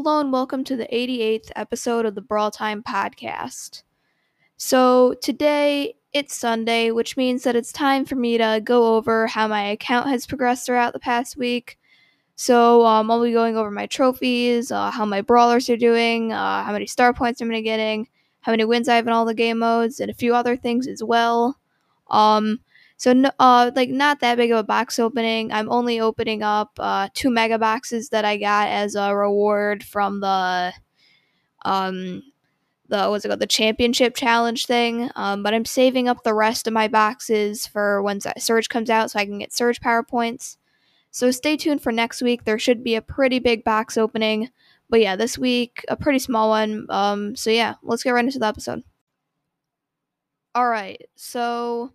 Hello and welcome to the 88th episode of the Brawl Time podcast. So, today it's Sunday, which means that it's time for me to go over how my account has progressed throughout the past week. So, um, I'll be going over my trophies, uh, how my brawlers are doing, uh, how many star points I'm going to getting, how many wins I have in all the game modes, and a few other things as well. Um, so, no, uh, like not that big of a box opening. I'm only opening up uh, two mega boxes that I got as a reward from the um the what's it called the championship challenge thing. Um, but I'm saving up the rest of my boxes for when Surge comes out, so I can get Surge power points. So stay tuned for next week. There should be a pretty big box opening. But yeah, this week a pretty small one. Um, so yeah, let's get right into the episode. All right, so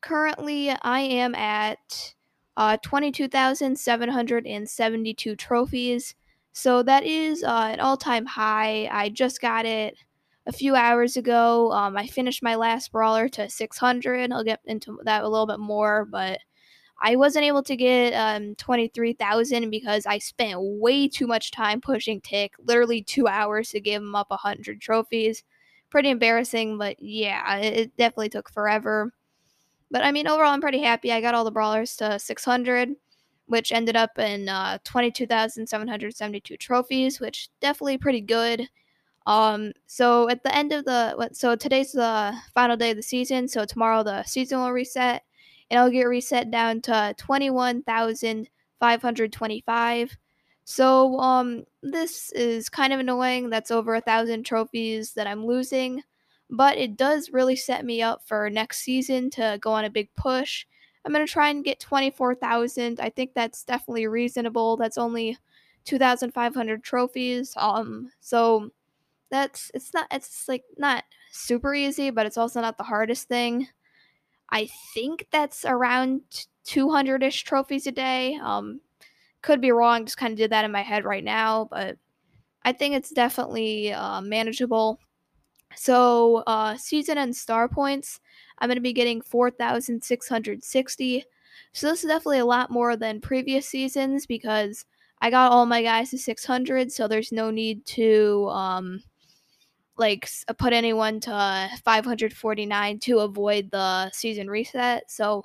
currently I am at uh, 22,772 trophies. So that is uh, an all time high. I just got it a few hours ago. Um, I finished my last brawler to 600. I'll get into that a little bit more, but I wasn't able to get um, 23,000 because I spent way too much time pushing Tick, literally two hours to give him up 100 trophies. Pretty embarrassing, but yeah, it definitely took forever. But I mean, overall, I'm pretty happy. I got all the brawlers to 600, which ended up in uh, 22,772 trophies, which definitely pretty good. Um, so at the end of the so today's the final day of the season. So tomorrow the season will reset, and it'll get reset down to 21,525. So um, this is kind of annoying. That's over a thousand trophies that I'm losing but it does really set me up for next season to go on a big push. I'm going to try and get 24,000. I think that's definitely reasonable. That's only 2,500 trophies. Um so that's it's not it's like not super easy, but it's also not the hardest thing. I think that's around 200ish trophies a day. Um could be wrong, just kind of did that in my head right now, but I think it's definitely uh, manageable. So, uh, season and star points, I'm going to be getting 4,660. So, this is definitely a lot more than previous seasons because I got all my guys to 600, so there's no need to, um, like, uh, put anyone to 549 to avoid the season reset. So,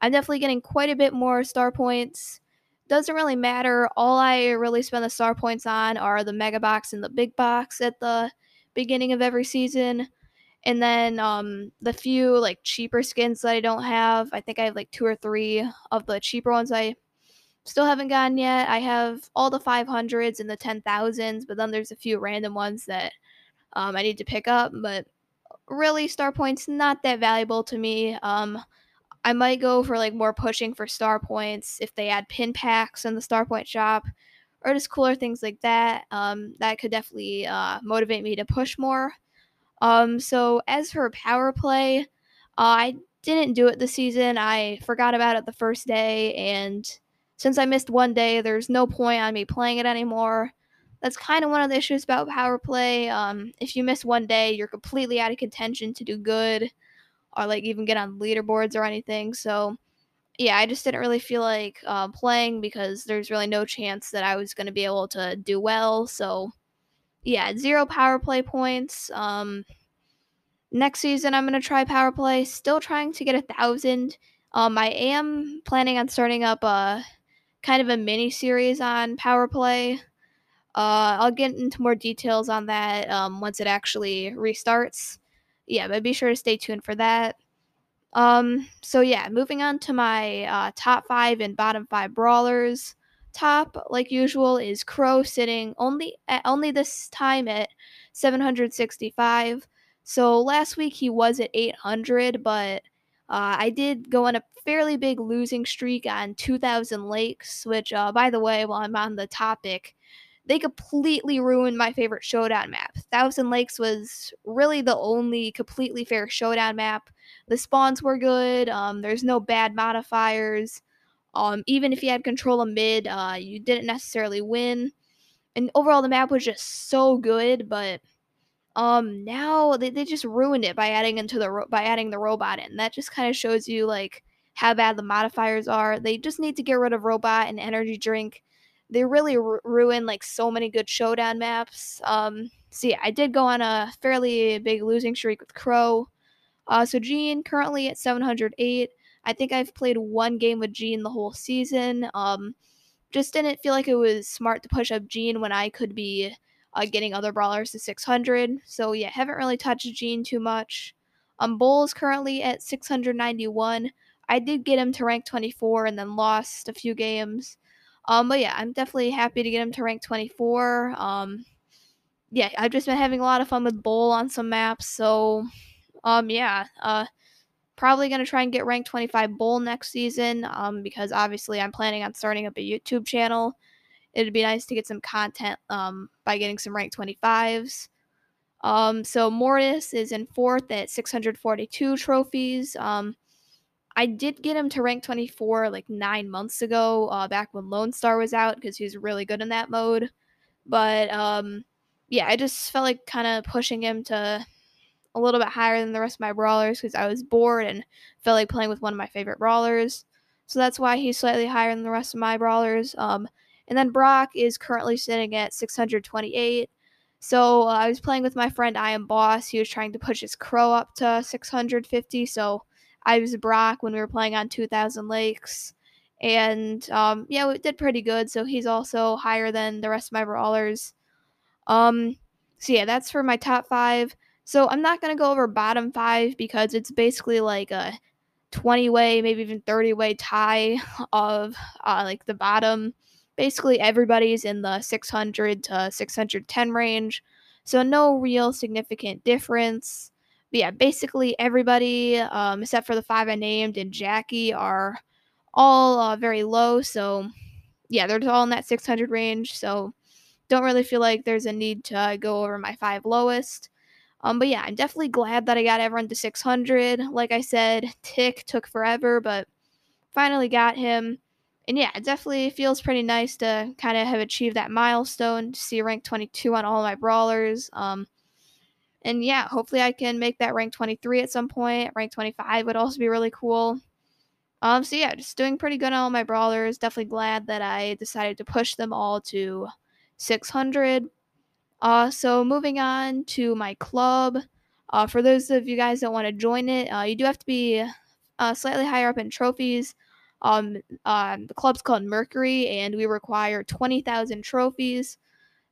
I'm definitely getting quite a bit more star points. Doesn't really matter. All I really spend the star points on are the mega box and the big box at the beginning of every season. And then um, the few like cheaper skins that I don't have, I think I have like two or three of the cheaper ones I still haven't gotten yet. I have all the 500s and the 10,000s, but then there's a few random ones that um, I need to pick up. But really, star points not that valuable to me. Um, I might go for like more pushing for star points if they add pin packs in the star point shop or just cooler things like that. Um, that could definitely uh, motivate me to push more. Um, so as for power play, uh, I didn't do it this season. I forgot about it the first day, and since I missed one day, there's no point on me playing it anymore. That's kind of one of the issues about power play. Um, if you miss one day, you're completely out of contention to do good, or like even get on leaderboards or anything. So yeah, I just didn't really feel like uh, playing because there's really no chance that I was going to be able to do well. So, yeah, zero power play points. Um, next season, I'm going to try power play. Still trying to get a thousand. Um, I am planning on starting up a kind of a mini series on power play. Uh, I'll get into more details on that um, once it actually restarts. Yeah, but be sure to stay tuned for that. Um, so yeah, moving on to my uh, top five and bottom five brawlers. Top, like usual, is Crow sitting only at, only this time at 765. So last week he was at 800, but uh, I did go on a fairly big losing streak on 2,000 Lakes, which, uh, by the way, while I'm on the topic, they completely ruined my favorite showdown map. Thousand Lakes was really the only completely fair showdown map. The spawns were good. Um, there's no bad modifiers. Um, even if you had control of mid, uh, you didn't necessarily win. And overall, the map was just so good. But um, now they, they just ruined it by adding into the ro- by adding the robot in. That just kind of shows you like how bad the modifiers are. They just need to get rid of robot and energy drink they really ru- ruin like so many good showdown maps. Um, so yeah, I did go on a fairly big losing streak with Crow. Uh, so Gene currently at 708. I think I've played one game with Gene the whole season. Um, just didn't feel like it was smart to push up Gene when I could be uh, getting other brawlers to 600. So yeah, haven't really touched Gene too much. Um, Bull is currently at 691. I did get him to rank 24 and then lost a few games. Um, but yeah, I'm definitely happy to get him to rank 24. Um, yeah, I've just been having a lot of fun with Bull on some maps. So, um, yeah, uh, probably gonna try and get rank 25 Bull next season. Um, because obviously I'm planning on starting up a YouTube channel. It'd be nice to get some content um by getting some rank 25s. Um, so Mortis is in fourth at 642 trophies. Um, I did get him to rank 24 like nine months ago, uh, back when Lone Star was out, because he's really good in that mode. But um, yeah, I just felt like kind of pushing him to a little bit higher than the rest of my brawlers because I was bored and felt like playing with one of my favorite brawlers. So that's why he's slightly higher than the rest of my brawlers. Um, and then Brock is currently sitting at 628. So uh, I was playing with my friend I am Boss. He was trying to push his crow up to 650. So I was Brock when we were playing on 2,000 Lakes. And um, yeah, we did pretty good. So he's also higher than the rest of my brawlers. Um, so yeah, that's for my top five. So I'm not gonna go over bottom five because it's basically like a 20 way, maybe even 30 way tie of uh, like the bottom basically everybody's in the 600 to 610 range. So no real significant difference. But yeah, basically everybody, um, except for the five I named and Jackie, are all uh, very low. So yeah, they're all in that 600 range. So don't really feel like there's a need to go over my five lowest. Um, but yeah, I'm definitely glad that I got everyone to 600. Like I said, Tick took forever, but finally got him and yeah, it definitely feels pretty nice to kind of have achieved that milestone to see rank 22 on all my brawlers. Um, and yeah, hopefully I can make that rank 23 at some point. Rank 25 would also be really cool. Um, so yeah, just doing pretty good on all my brawlers. Definitely glad that I decided to push them all to 600. Uh, so moving on to my club. Uh, for those of you guys that want to join it, uh, you do have to be uh, slightly higher up in trophies. Um, um, the club's called Mercury, and we require 20,000 trophies.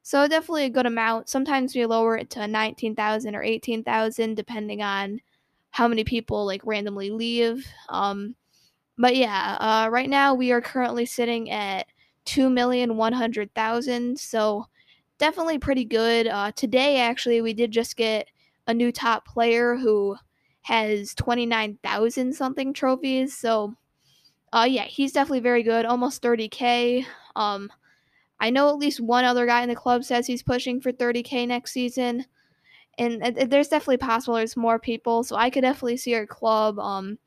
So definitely a good amount. Sometimes we lower it to 19,000 or 18,000, depending on how many people like randomly leave. Um, but yeah, uh, right now we are currently sitting at 2,100,000. So definitely pretty good. Uh, today, actually, we did just get a new top player who has 29,000 something trophies. So uh, yeah, he's definitely very good. Almost 30k. Um, I know at least one other guy in the club says he's pushing for 30k next season, and, and there's definitely possible there's more people. So I could definitely see our club um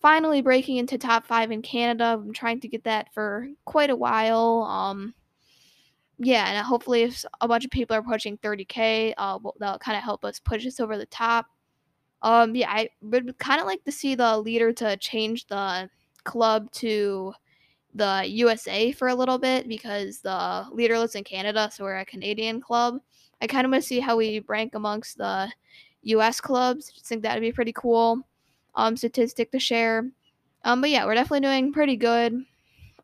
finally breaking into top five in Canada. I'm trying to get that for quite a while. Um, yeah, and hopefully if a bunch of people are pushing 30k, uh, that'll kind of help us push us over the top. Um, yeah, I would kind of like to see the leader to change the club to the USA for a little bit because the leader lives in Canada, so we're a Canadian club. I kind of want to see how we rank amongst the US clubs. I think that'd be pretty cool um, statistic to share. Um, but yeah, we're definitely doing pretty good.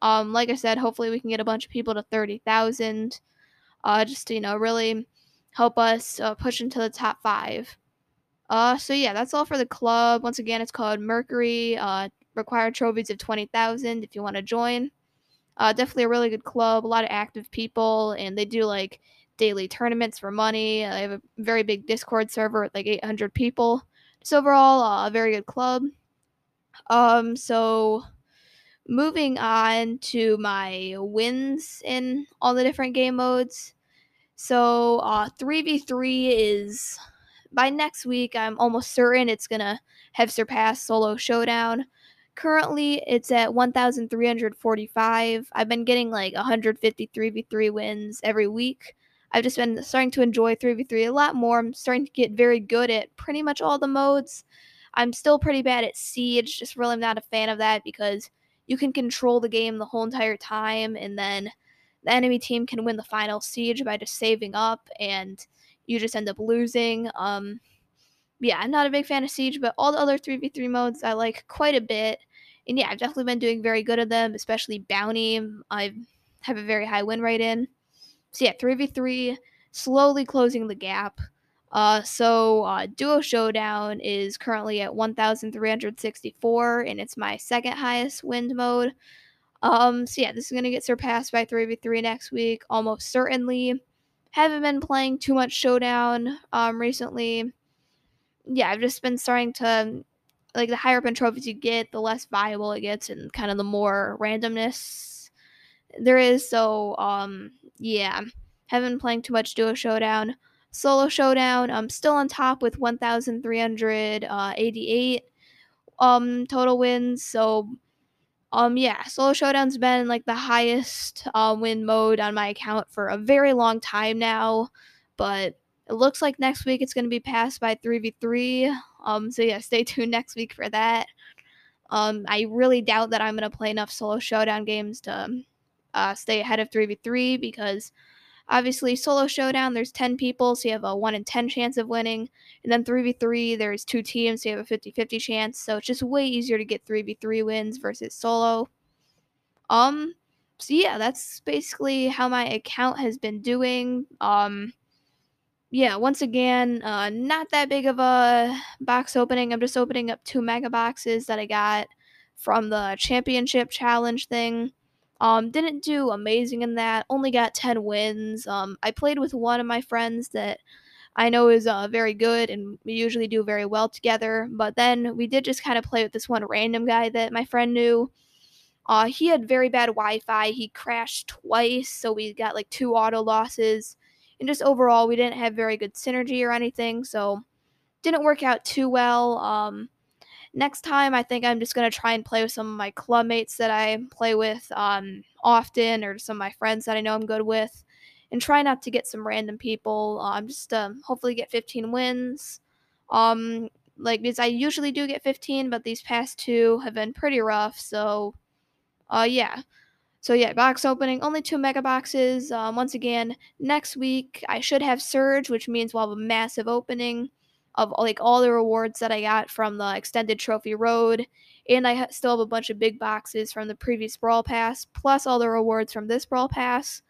Um, like I said, hopefully we can get a bunch of people to 30,000 uh, just you know, really help us uh, push into the top five. Uh, so yeah, that's all for the club. Once again, it's called Mercury. Uh, required trophies of 20,000 if you want to join. Uh, definitely a really good club, a lot of active people, and they do like daily tournaments for money. I have a very big Discord server with like 800 people. So overall, uh, a very good club. Um, so moving on to my wins in all the different game modes. So uh, 3v3 is by next week. I'm almost certain it's gonna have surpassed Solo Showdown. Currently, it's at 1,345. I've been getting like 150 3v3 wins every week. I've just been starting to enjoy 3v3 a lot more. I'm starting to get very good at pretty much all the modes. I'm still pretty bad at Siege, just really not a fan of that because you can control the game the whole entire time, and then the enemy team can win the final siege by just saving up and you just end up losing. Um, yeah, I'm not a big fan of Siege, but all the other 3v3 modes I like quite a bit. And yeah, I've definitely been doing very good at them, especially Bounty. I have a very high win rate in. So yeah, 3v3, slowly closing the gap. Uh, so uh, Duo Showdown is currently at 1,364, and it's my second highest wind mode. Um, so yeah, this is gonna get surpassed by 3v3 next week, almost certainly. Haven't been playing too much Showdown um recently. Yeah, I've just been starting to like the higher up in trophies you get, the less viable it gets, and kind of the more randomness there is. So um, yeah, haven't been playing too much Duo Showdown. Solo Showdown, I'm still on top with 1,388 um total wins. So um yeah, Solo Showdown's been like the highest uh, win mode on my account for a very long time now, but it looks like next week it's going to be passed by 3v3. Um so yeah, stay tuned next week for that. Um I really doubt that I'm going to play enough Solo Showdown games to uh, stay ahead of 3v3 because Obviously, solo showdown, there's 10 people, so you have a 1 in 10 chance of winning. And then 3v3, there's two teams, so you have a 50 50 chance. So it's just way easier to get 3v3 wins versus solo. Um, so yeah, that's basically how my account has been doing. Um, yeah, once again, uh, not that big of a box opening. I'm just opening up two mega boxes that I got from the championship challenge thing. Um, didn't do amazing in that. Only got 10 wins. Um, I played with one of my friends that I know is uh, very good, and we usually do very well together. But then we did just kind of play with this one random guy that my friend knew. Uh, he had very bad Wi Fi. He crashed twice, so we got like two auto losses. And just overall, we didn't have very good synergy or anything, so didn't work out too well. Um, next time I think I'm just gonna try and play with some of my club mates that I play with um, often, or some of my friends that I know I'm good with, and try not to get some random people. Um, just to hopefully get 15 wins. Um, like because I usually do get 15, but these past two have been pretty rough. So, uh, yeah. So yeah, box opening, only two mega boxes. Um, once again, next week I should have Surge, which means we'll have a massive opening of like all the rewards that I got from the extended trophy road, and I still have a bunch of big boxes from the previous brawl pass, plus all the rewards from this brawl pass.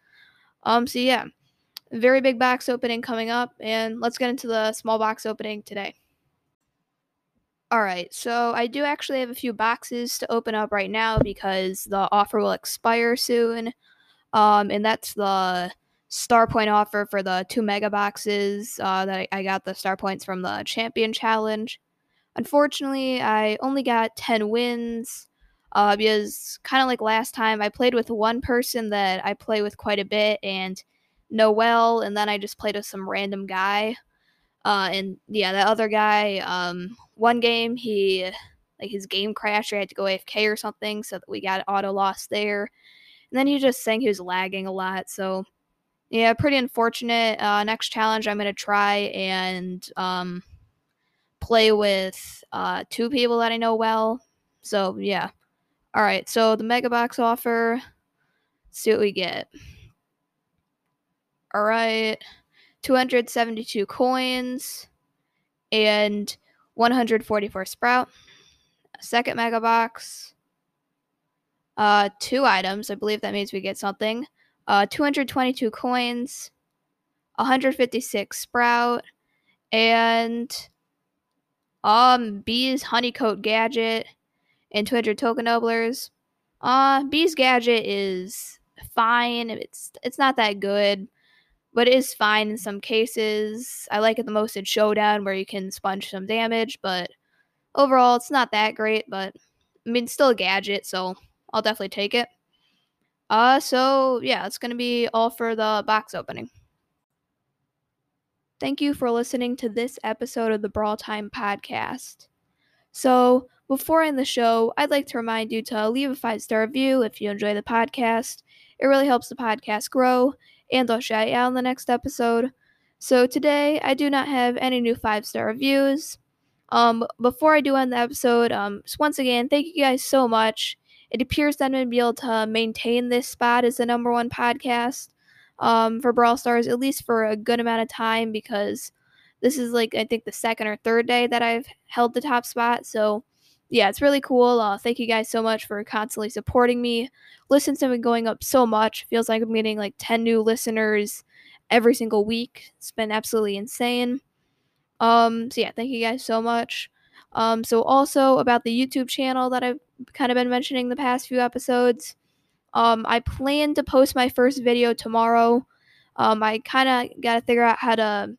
Um, so yeah, very big box opening coming up, and let's get into the small box opening today. All right, so I do actually have a few boxes to open up right now because the offer will expire soon. Um, and that's the star point offer for the two mega boxes uh, that I, got the star points from the champion challenge. Unfortunately, I only got 10 wins uh, because, kind of like last time, I played with one person that I play with quite a bit and know well, and then I just played with some random guy. Uh, and yeah, that other guy, um, one game, he like his game crashed or I had to go AFK or something, so we got auto loss there. And then he just saying he was lagging a lot, so yeah, pretty unfortunate. Uh, next challenge, I'm gonna try and um, play with uh, two people that I know well. So yeah. All right. So the mega box offer. See what we get. All right, 272 coins and 144 sprout. Second mega box. Uh, two items. I believe that means we get something uh, 222 coins, 156 sprout, and um Bea's honeycoat gadget and 200 token doublers. Uh, Bea's gadget is fine. It's it's not that good, but it is fine in some cases. I like it the most in Showdown where you can sponge some damage, but overall it's not that great. But I mean, it's still a gadget, so I'll definitely take it. Uh, so yeah, it's gonna be all for the box opening. Thank you for listening to this episode of the Brawl Time podcast. So, before I end the show, I'd like to remind you to leave a five star review if you enjoy the podcast. It really helps the podcast grow, and I'll shout you out in the next episode. So, today, I do not have any new five star reviews. Um, before I do end the episode, um, once again, thank you guys so much it appears that I'm going to be able to maintain this spot as the number one podcast um, for Brawl Stars, at least for a good amount of time, because this is like, I think, the second or third day that I've held the top spot. So, yeah, it's really cool. Uh, thank you guys so much for constantly supporting me. Listens have been going up so much. Feels like I'm getting like 10 new listeners every single week. It's been absolutely insane. Um, so yeah, thank you guys so much. Um, so also about the YouTube channel that I've kind of been mentioning the past few episodes. Um, I plan to post my first video tomorrow. Um, I kind of got to figure out how to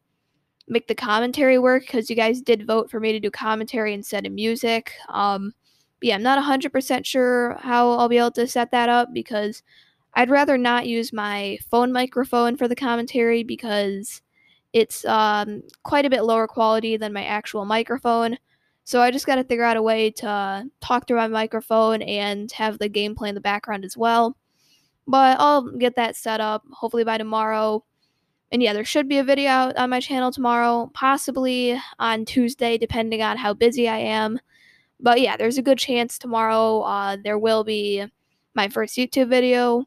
make the commentary work because you guys did vote for me to do commentary instead of music. Um, yeah, I'm not 100% sure how I'll be able to set that up because I'd rather not use my phone microphone for the commentary because it's um, quite a bit lower quality than my actual microphone. So I just got to figure out a way to talk through my microphone and have the gameplay in the background as well. But I'll get that set up hopefully by tomorrow. And yeah, there should be a video out on my channel tomorrow, possibly on Tuesday, depending on how busy I am. But yeah, there's a good chance tomorrow uh, there will be my first YouTube video.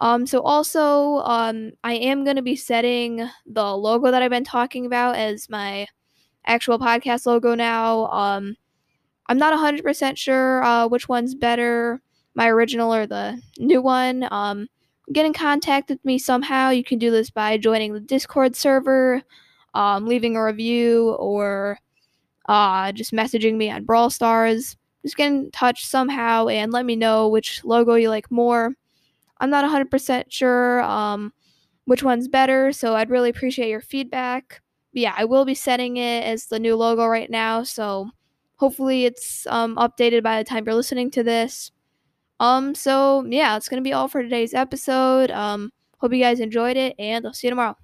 Um, so also, um, I am going to be setting the logo that I've been talking about as my actual podcast logo now. Um, I'm not 100% sure uh, which one's better, my original or the new one. Um, get in contact with me somehow. You can do this by joining the Discord server, um, leaving a review, or uh, just messaging me on Brawl Stars. Just get in touch somehow and let me know which logo you like more. I'm not 100% sure um, which one's better, so I'd really appreciate your feedback. Yeah, I will be setting it as the new logo right now, so hopefully it's um, updated by the time you're listening to this. Um, so yeah, it's gonna be all for today's episode. Um, hope you guys enjoyed it, and I'll see you tomorrow.